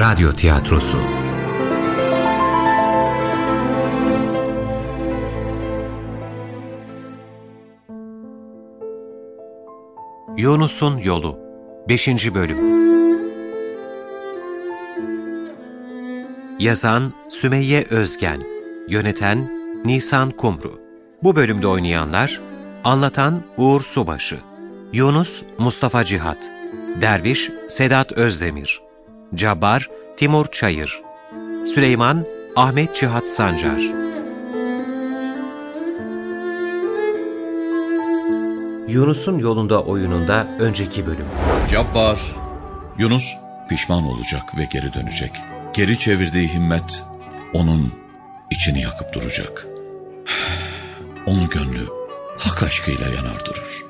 Radyo Tiyatrosu. Yunus'un Yolu 5. Bölüm. Yazan Sümeyye Özgen Yöneten Nisan Kumru. Bu bölümde oynayanlar Anlatan Uğur Subaşı Yunus Mustafa Cihat Derviş Sedat Özdemir Cabbar Timur Çayır Süleyman Ahmet Cihat Sancar Yunus'un yolunda oyununda önceki bölüm. Cabbar, Yunus pişman olacak ve geri dönecek. Geri çevirdiği himmet onun içini yakıp duracak. Onun gönlü hak aşkıyla yanar durur.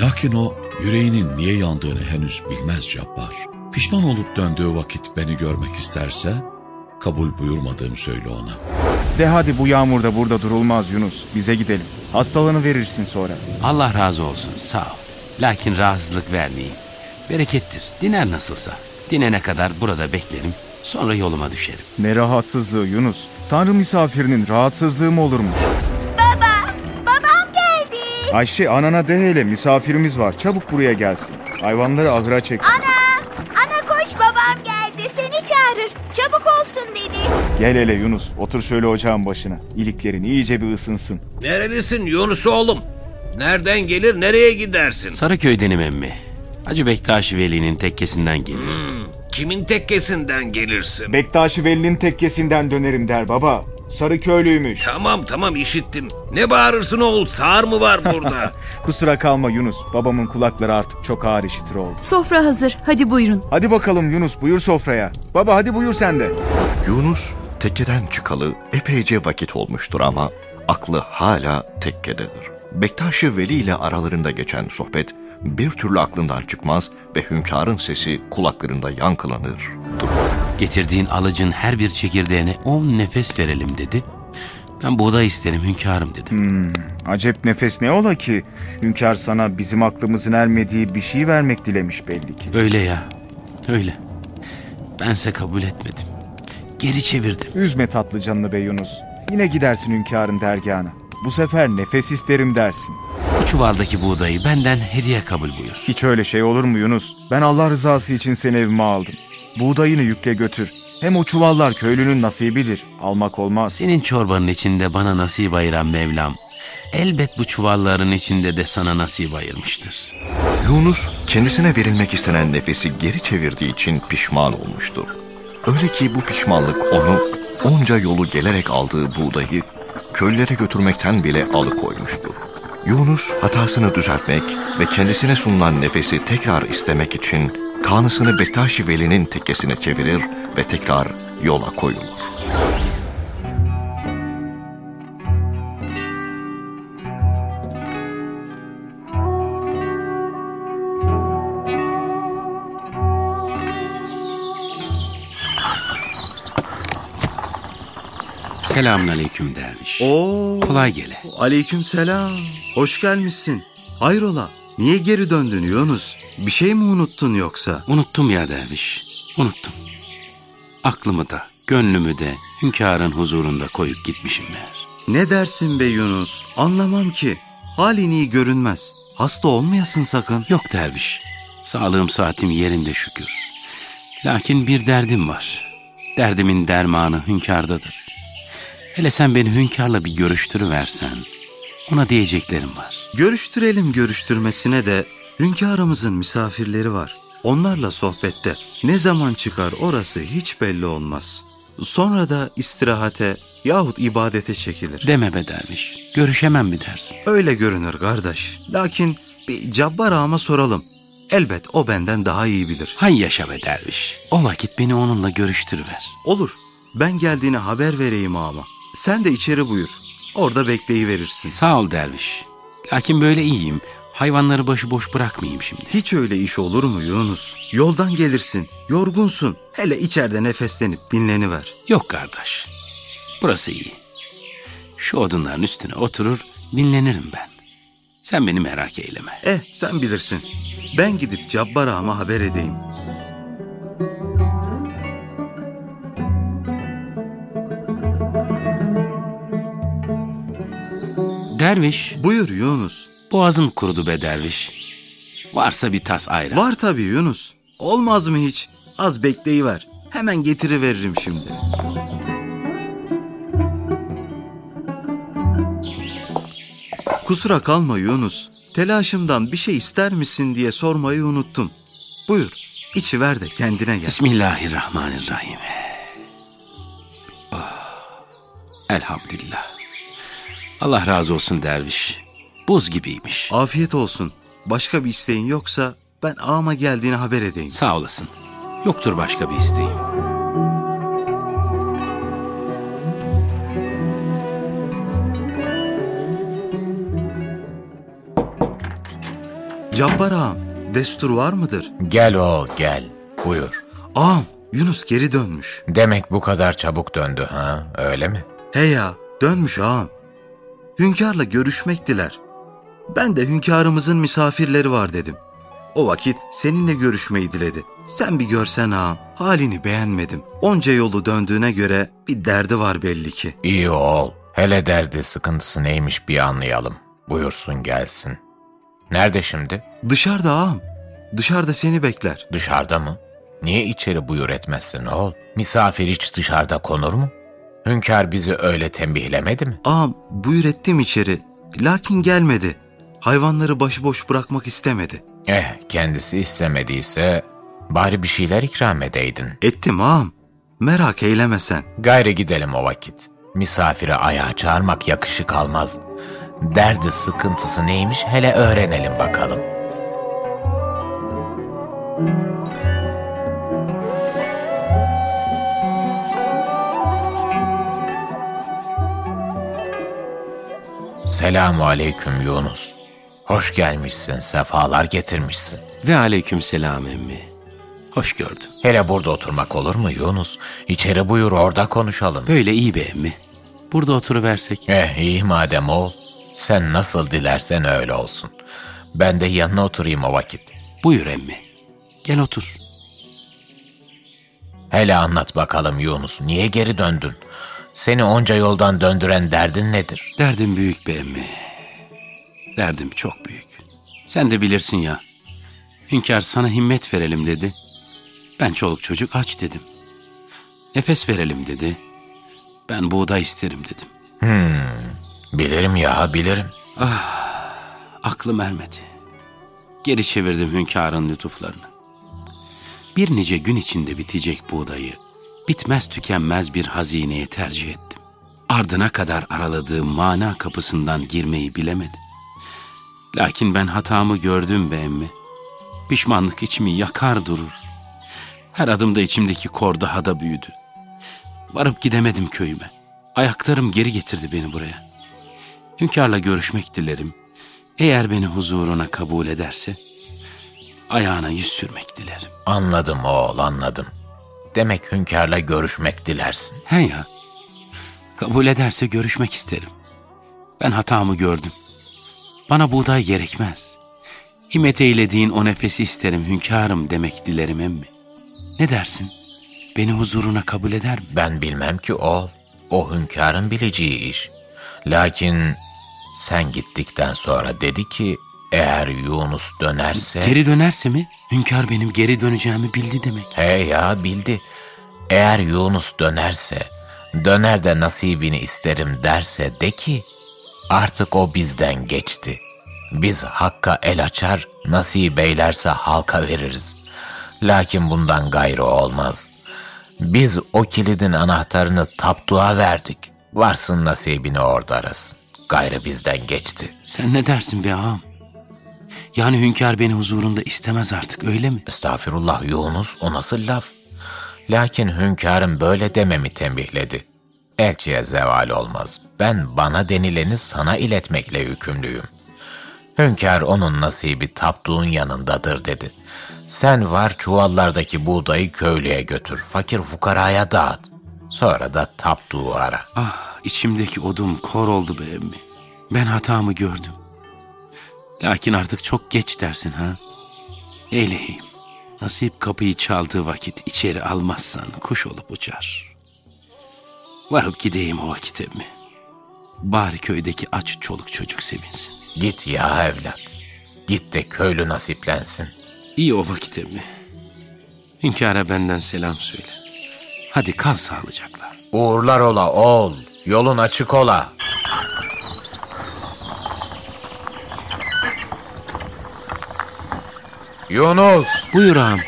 Lakin o yüreğinin niye yandığını henüz bilmez Cabbar. Pişman olup döndüğü vakit beni görmek isterse kabul buyurmadığımı söyle ona. De hadi bu yağmurda burada durulmaz Yunus. Bize gidelim. Hastalığını verirsin sonra. Allah razı olsun sağ ol. Lakin rahatsızlık vermeyeyim. Berekettir. Diner nasılsa. Dinene kadar burada beklerim. Sonra yoluma düşerim. Ne rahatsızlığı Yunus. Tanrı misafirinin rahatsızlığı mı olurmuş? Babam geldi. Ayşe anana de hele misafirimiz var. Çabuk buraya gelsin. Hayvanları ahıra çeksin. Ana Çabuk olsun dedi. Gel hele Yunus. Otur şöyle ocağın başına. İliklerin iyice bir ısınsın. Nerelisin Yunus oğlum? Nereden gelir nereye gidersin? Sarıköy'denim emmi. Hacı Bektaşi Veli'nin tekkesinden geliyorum. Kimin tekkesinden gelirsin? Bektaşi Veli'nin tekkesinden dönerim der baba. Sarıköylüymüş. tamam tamam işittim. Ne bağırırsın oğul sağır mı var burada? Kusura kalma Yunus. Babamın kulakları artık çok ağır işitir oldu. Sofra hazır. Hadi buyurun. Hadi bakalım Yunus buyur sofraya. Baba hadi buyur sen de. Yunus tekkeden çıkalı epeyce vakit olmuştur ama aklı hala tekkededir. Bektaşi Veli ile aralarında geçen sohbet bir türlü aklından çıkmaz ve hünkârın sesi kulaklarında yankılanır, durur. Getirdiğin alıcın her bir çekirdeğine on nefes verelim dedi. Ben buğday isterim hünkârım dedim. Acep nefes ne ola ki? Hünkâr sana bizim aklımızın ermediği bir şey vermek dilemiş belli ki. Öyle ya. Öyle. Bense kabul etmedim. Geri çevirdim. Üzme tatlı canını be Yunus. Yine gidersin hünkârın dergahına. Bu sefer nefes isterim dersin. Bu çuvaldaki buğdayı benden hediye kabul buyur. Hiç öyle şey olur mu Yunus? Ben Allah rızası için seni evime aldım. Buğdayını yükle götür. Hem o çuvallar köylünün nasibidir. Almak olmaz. Senin çorbanın içinde bana nasip ayıran Mevlam, elbet bu çuvalların içinde de sana nasip ayırmıştır. Yunus kendisine verilmek istenen nefesi geri çevirdiği için pişman olmuştur. Öyle ki bu pişmanlık onu onca yolu gelerek aldığı buğdayı köylere götürmekten bile alıkoymuştur. Yunus hatasını düzeltmek ve kendisine sunulan nefesi tekrar istemek için kanısını Bektaşi Veli'nin tekkesine çevirir ve tekrar yola koyulur. Selamun aleyküm derviş. Oo, Kolay gele. Aleyküm selam. Hoş gelmişsin. Hayrola? Niye geri döndün Yunus? Bir şey mi unuttun yoksa? Unuttum ya derviş, unuttum. Aklımı da, gönlümü de hünkârın huzurunda koyup gitmişim meğer. Ne dersin be Yunus? Anlamam ki. Halin iyi görünmez. Hasta olmayasın sakın. Yok derviş, sağlığım saatim yerinde şükür. Lakin bir derdim var. Derdimin dermanı hünkârdadır. Hele sen beni hünkârla bir görüştürüversen, ona diyeceklerim var. Görüştürelim görüştürmesine de hünkârımızın misafirleri var. Onlarla sohbette ne zaman çıkar orası hiç belli olmaz. Sonra da istirahate yahut ibadete çekilir. Deme be derviş, görüşemem mi dersin? Öyle görünür kardeş. Lakin bir Cabbar ağama soralım. Elbet o benden daha iyi bilir. Hay yaşa be derviş, o vakit beni onunla görüştürüver. Olur. Ben geldiğine haber vereyim ağama. Sen de içeri buyur. Orada bekleyiverirsin. Sağ ol derviş. Lakin böyle iyiyim. Hayvanları başıboş bırakmayayım şimdi. Hiç öyle iş olur mu Yunus? Yoldan gelirsin, yorgunsun. Hele içeride nefeslenip dinleniver. Yok kardeş, burası iyi. Şu odunların üstüne oturur, dinlenirim ben. Sen beni merak eyleme. Eh, sen bilirsin. Ben gidip Cabbar Ağam'a haber edeyim. Derviş. Buyur Yunus boğazım kurudu be derviş. Varsa bir tas ayran. Var tabii Yunus. Olmaz mı hiç? Az bekleyiver. Hemen getiriveririm şimdi. Kusura kalma Yunus. Telaşımdan bir şey ister misin diye sormayı unuttum. Buyur, içiver de kendine gel. Bismillahirrahmanirrahim. Ah, elhamdülillah. Allah razı olsun derviş. Buz gibiymiş. Afiyet olsun. Başka bir isteğin yoksa ben ağama geldiğini haber edeyim. Sağ olasın. Yoktur başka bir isteğim. Cabbar ağam, destur var mıdır? Gel oğul gel. Buyur. Ağam, Yunus geri dönmüş. Demek bu kadar çabuk döndü ha öyle mi? He ya, dönmüş ağam. Hünkârla görüşmek diler. Ben de hünkârımızın misafirleri var dedim. O vakit seninle görüşmeyi diledi. Sen bir görsen ağam, halini beğenmedim. Onca yolu döndüğüne göre bir derdi var belli ki. İyi oğul. Hele derdi sıkıntısı neymiş bir anlayalım. Buyursun gelsin. Nerede şimdi? Dışarıda ağam, dışarıda seni bekler. Dışarıda mı? Niye içeri buyur etmezsin oğul? Misafir hiç dışarıda konur mu? Hünkâr bizi öyle tembihlemedi mi? Ağam, buyur ettim içeri. Lakin gelmedi. Hayvanları başıboş bırakmak istemedi. Eh kendisi istemediyse bari bir şeyler ikram edeydin. Ettim ağam. Merak eyleme sen. Gayrı gidelim o vakit. Misafiri ayağa çağırmak yakışık almaz. Derdi sıkıntısı neymiş hele öğrenelim bakalım. Selamu aleyküm Yunus. Hoş gelmişsin, sefalar getirmişsin. Ve aleyküm selam emmi. Hoş gördüm. Hele burada oturmak olur mu Yunus? İçeri buyur orada konuşalım. Böyle iyi be emmi. Burada oturuversek. Eh iyi madem oğul. Sen nasıl dilersen öyle olsun. Ben de yanına oturayım o vakit. Buyur emmi. Gel otur. Hele anlat bakalım Yunus. Niye geri döndün? Seni onca yoldan döndüren derdin nedir? Derdim büyük be emmi. Derdim çok büyük. Sen de bilirsin ya. Hünkâr sana himmet verelim dedi. Ben çoluk çocuk aç dedim. Nefes verelim dedi. Ben buğday isterim dedim. Bilirim ya bilirim. Aklım ermedi. Geri çevirdim hünkârın lütuflarını. Bir nice gün içinde bitecek buğdayı, bitmez tükenmez bir hazineye tercih ettim. Ardına kadar araladığım mana kapısından girmeyi bilemedim. Lakin ben hatamı gördüm be emmi. Pişmanlık içimi yakar durur. Her adımda içimdeki kor daha da büyüdü. Varıp gidemedim köyüme. Ayaklarım geri getirdi beni buraya. Hünkârla görüşmek dilerim. Eğer beni huzuruna kabul ederse, ayağına yüz sürmek dilerim. Anladım oğul anladım. Demek hünkârla görüşmek dilersin. He ya, kabul ederse görüşmek isterim. Ben hatamı gördüm. Bana buğday gerekmez. Himmet eylediğin o nefesi isterim hünkârım demek dilerim emmi. Ne dersin? Beni huzuruna kabul eder mi? Ben bilmem ki oğul. O hünkârın bileceği iş. Lakin sen gittikten sonra dedi ki eğer Yunus dönerse... Geri dönerse mi? Hünkâr benim geri döneceğimi bildi demek. He ya bildi. Eğer Yunus dönerse, döner de nasibini isterim derse de ki, artık o bizden geçti. Biz hakka el açar, nasip eylerse halka veririz. Lakin bundan gayrı olmaz. Biz o kilidin anahtarını taptuğa verdik. Varsın nasibini orada arasın. Gayrı bizden geçti. Sen ne dersin be ağam? Yani hünkâr beni huzurunda istemez artık öyle mi? Estağfirullah Yunus o nasıl laf? Lakin hünkârım böyle dememi tembihledi. Elçiye zeval olmaz. Ben bana denileni sana iletmekle yükümlüyüm. Hünkâr onun nasibi taptuğun yanındadır dedi. Sen var çuvallardaki buğdayı köylüye götür. Fakir fukaraya dağıt. Sonra da taptuğu ara. Ah içimdeki odum kor oldu be emmi. Ben hatamı gördüm. Lakin artık çok geç dersin ha. Eyleyim. Nasip kapıyı çaldığı vakit içeri almazsan kuş olup uçar. Varıp gideyim o vakit emmi. Bari köydeki aç çoluk çocuk sevinsin. Git ya evlat. Git de köylü nasiplensin. İyi o vakit emmi. Hünkâra benden selam söyle. Hadi kal sağlıcakla. Uğurlar ola oğul. Yolun açık ola. Yunus, Buyur ağam.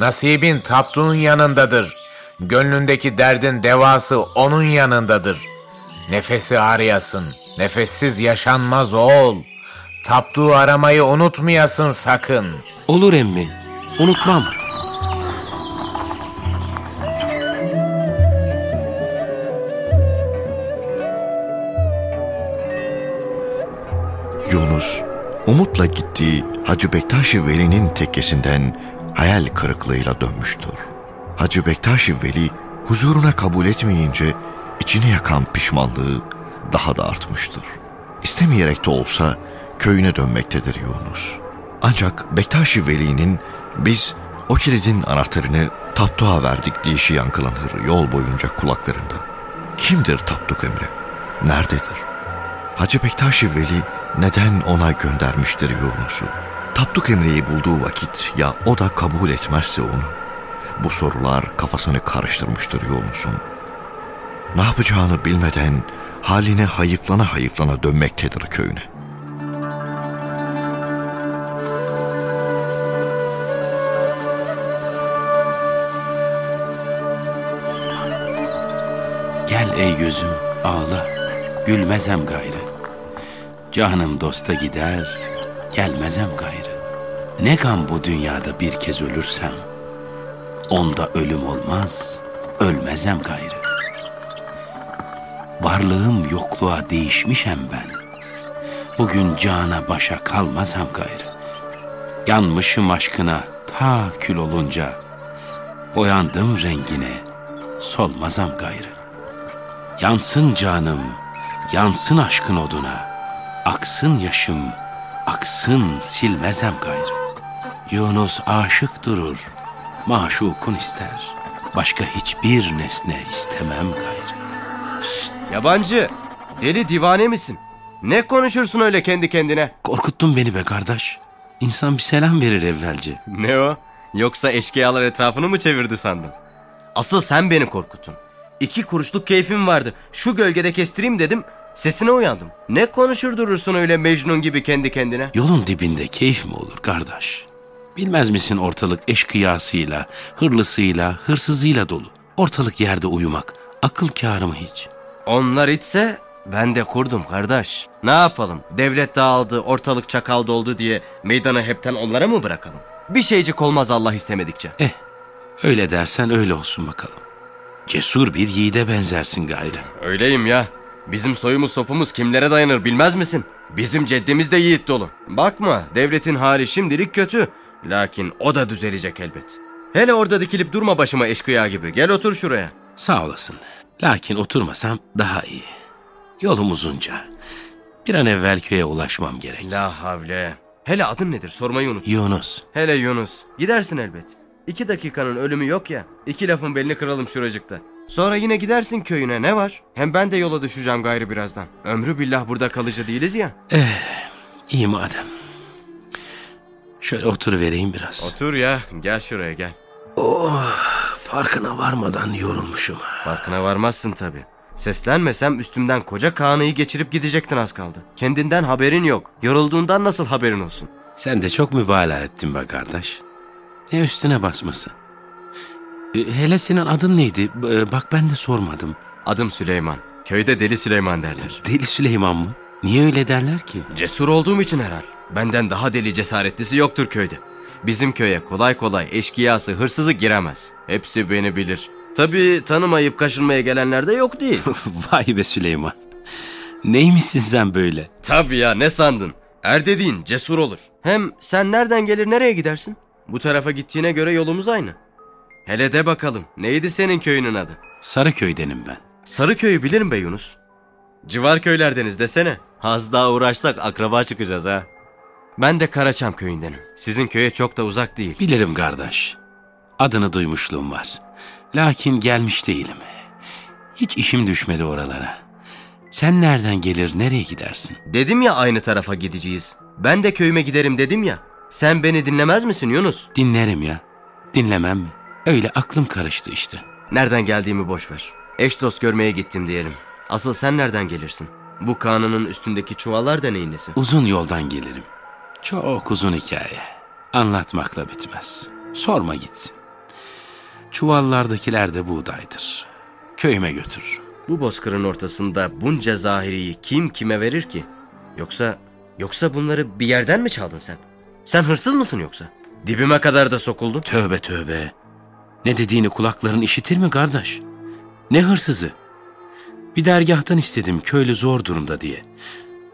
nasibin taptuğun yanındadır. Gönlündeki derdin devası onun yanındadır. Nefesi arayasın. Nefessiz yaşanmaz oğul. Taptuğu aramayı unutmayasın sakın. Olur emmi. Unutmam. Yunus, umutla gittiği Hacı Bektaş-ı Veli'nin tekkesinden hayal kırıklığıyla dönmüştür. Hacı Bektaş-ı Veli huzuruna kabul etmeyince içini yakan pişmanlığı daha da artmıştır. İstemeyerek de olsa köyüne dönmektedir Yunus. Ancak Bektaş-ı Veli'nin biz o kilidin anahtarını Tapduk'a verdik deyişi yankılanır yol boyunca kulaklarında. Kimdir Tapduk Emre? Nerededir? Hacı Bektaş-ı Veli neden ona göndermiştir Yunus'u? Tapduk Emre'yi bulduğu vakit ya o da kabul etmezse onu? Bu sorular kafasını karıştırmıştır Yunus'un. Ne yapacağını bilmeden haline hayıflana hayıflana dönmektedir köyüne. Gel ey gözüm ağla. Gülmezem gayrı. Canım dosta gider. Gelmezem gayrı. Ne gam bu dünyada bir kez ölürsem. Onda ölüm olmaz. Ölmezem gayrı. Varlığım yokluğa değişmişem ben. Bugün cana başa kalmazam gayrı. Yanmışım aşkına ta kül olunca. Boyandım rengine solmazam gayrı. Yansın canım, yansın aşkın oduna. Aksın yaşım, aksın silmezem gayrı. Yunus aşık durur, maşukun ister. Başka hiçbir nesne istemem gayrı. Yabancı, deli divane misin? Ne konuşursun öyle kendi kendine? Korkuttun beni be kardeş. İnsan bir selam verir evvelce. Ne o? Yoksa eşkıyalar etrafını mı çevirdi sandın? Asıl sen beni korkuttun. İki kuruşluk keyfim vardı. Şu gölgede kestireyim dedim. Sesine uyandım. Ne konuşur durursun öyle Mecnun gibi kendi kendine? Yolun dibinde keyif mi olur kardeş? Bilmez misin ortalık eşkıyasıyla, hırlısıyla, hırsızıyla dolu. Ortalık yerde uyumak, akıl kârı mı hiç? Onlar içse ben de kurdum kardeş. Ne yapalım? Devlet dağıldı, ortalık çakal doldu diye meydanı hepten onlara mı bırakalım? Bir şeycik olmaz Allah istemedikçe. Eh, öyle dersen öyle olsun bakalım. Cesur bir yiğide benzersin gayrı. Öyleyim ya. Bizim soyumuz sopumuz kimlere dayanır bilmez misin? Bizim ceddimiz de yiğit dolu. Bakma devletin hali şimdilik kötü. Lakin o da düzelecek elbet. Hele orada dikilip durma başıma eşkıya gibi. Gel otur şuraya. Sağ olasın. Lakin oturmasam daha iyi. Yolum uzunca. Bir an evvel köye ulaşmam gerek. La havle. Hele adın nedir sormayı unut. Yunus. Hele Yunus. Gidersin elbet. İki dakikanın ölümü yok ya. İki lafın belini kıralım şuracıkta. Sonra yine gidersin köyüne ne var? Hem ben de yola düşeceğim gayrı birazdan. Ömrü billah burada kalıcı değiliz ya. Eh, iyi madem. Şöyle oturuvereyim biraz. Otur ya. Gel şuraya gel. Oh, farkına varmadan yorulmuşum. Farkına varmazsın tabi. Seslenmesem üstümden koca Kaan'ı geçirip gidecektin az kaldı. Kendinden haberin yok. Yorulduğundan nasıl haberin olsun? Sen de çok mübalağa ettin be kardeş. Ne üstüne basması. E, Hele senin adın neydi? B- Bak ben de sormadım. Adım Süleyman. Köyde Deli Süleyman derler. Deli Süleyman mı? Niye öyle derler ki? Cesur olduğum için herhal. Benden daha deli cesaretlisi yoktur köyde. Bizim köye kolay kolay eşkıyası, hırsızı giremez. Hepsi beni bilir. Tabii tanımayıp kaşınmaya gelenler de yok değil. Vay be Süleyman. Neymişsin sen böyle? Tabii ya ne sandın? Er dediğin cesur olur. Hem sen nereden gelir nereye gidersin? Bu tarafa gittiğine göre yolumuz aynı. Hele de bakalım neydi senin köyünün adı? Sarıköy'denim ben. Sarıköy'ü bilirim be Yunus. Civar köylerdeniz desene. Az daha uğraşsak akraba çıkacağız ha. Ben de Karaçam köyündenim. Sizin köye çok da uzak değil. Bilirim kardeş. Adını duymuşluğum var. Lakin gelmiş değilim. Hiç işim düşmedi oralara. Sen nereden gelir, nereye gidersin? Dedim ya aynı tarafa gideceğiz. Ben de köyüme giderim dedim ya. Sen beni dinlemez misin Yunus? Dinlerim ya. Dinlemem mi? Öyle aklım karıştı işte. Nereden geldiğimi boş ver. Eş dost görmeye gittim diyelim. Asıl sen nereden gelirsin? Bu kanının üstündeki çuvallar da neyin nesi? Uzun yoldan gelirim. Çok uzun hikaye. Anlatmakla bitmez. Sorma gitsin. Çuvallardakiler de buğdaydır. Köyüme götürürüm. Bu bozkırın ortasında bunca zahiriyi kim kime verir ki? Yoksa yoksa bunları bir yerden mi çaldın sen? Sen hırsız mısın yoksa? Dibime kadar da sokuldun. Tövbe tövbe. Ne dediğini kulakların işitir mi kardeş? Ne hırsızı? Bir dergahtan istedim köylü zor durumda diye.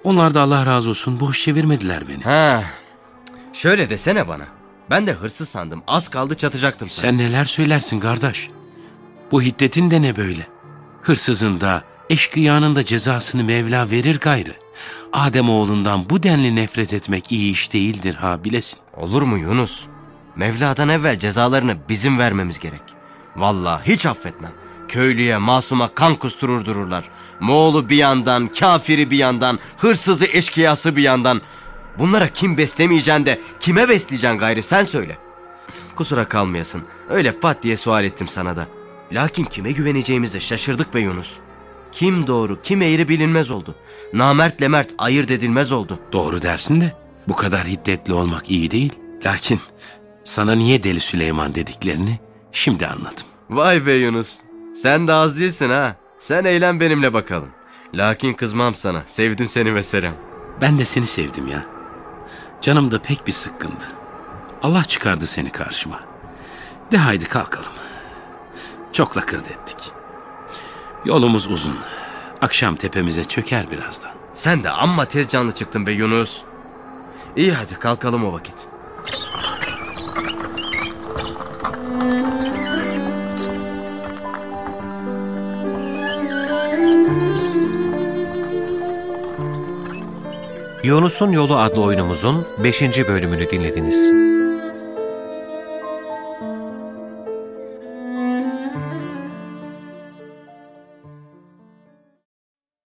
Onlar da Allah razı olsun boş çevirmediler beni. Ha. Şöyle desene bana. Ben de hırsız sandım. Az kaldı çatacaktım sana. Sen neler söylersin kardeş? Bu hiddetin de ne böyle? Hırsızın da, eşkıyanın da cezasını Mevla verir gayrı. Adem oğlundan bu denli nefret etmek iyi iş değildir ha bilesin. Olur mu Yunus? Mevla'dan evvel cezalarını bizim vermemiz gerek. Vallahi hiç affetmem. Köylüye, masuma kan kusturur dururlar. Moğolu bir yandan, kafiri bir yandan, hırsızı, eşkıyası bir yandan. Bunlara kim beslemeyeceksin de kime besleyeceksin gayrı sen söyle. Kusura kalmayasın. Öyle pat diye sual ettim sana da. Lakin kime güveneceğimizi şaşırdık be Yunus. Kim doğru, kim eğri bilinmez oldu. Namertle mert ayırt edilmez oldu. Doğru dersin de bu kadar hiddetli olmak iyi değil. Lakin sana niye Deli Süleyman dediklerini şimdi anladım. Vay be Yunus. Sen de az değilsin ha. Sen eğlen benimle bakalım. Lakin kızmam sana. Sevdim seni mesela. Ben de seni sevdim ya. Canım da pek bir sıkkındı. Allah çıkardı seni karşıma. De haydi kalkalım. Çok lakırdı ettik. Yolumuz uzun. Akşam tepemize çöker birazdan. Sen de amma tez canlı çıktın be Yunus. İyi hadi kalkalım o vakit. Yunus'un Yolu adlı oyunumuzun 5. bölümünü dinlediniz.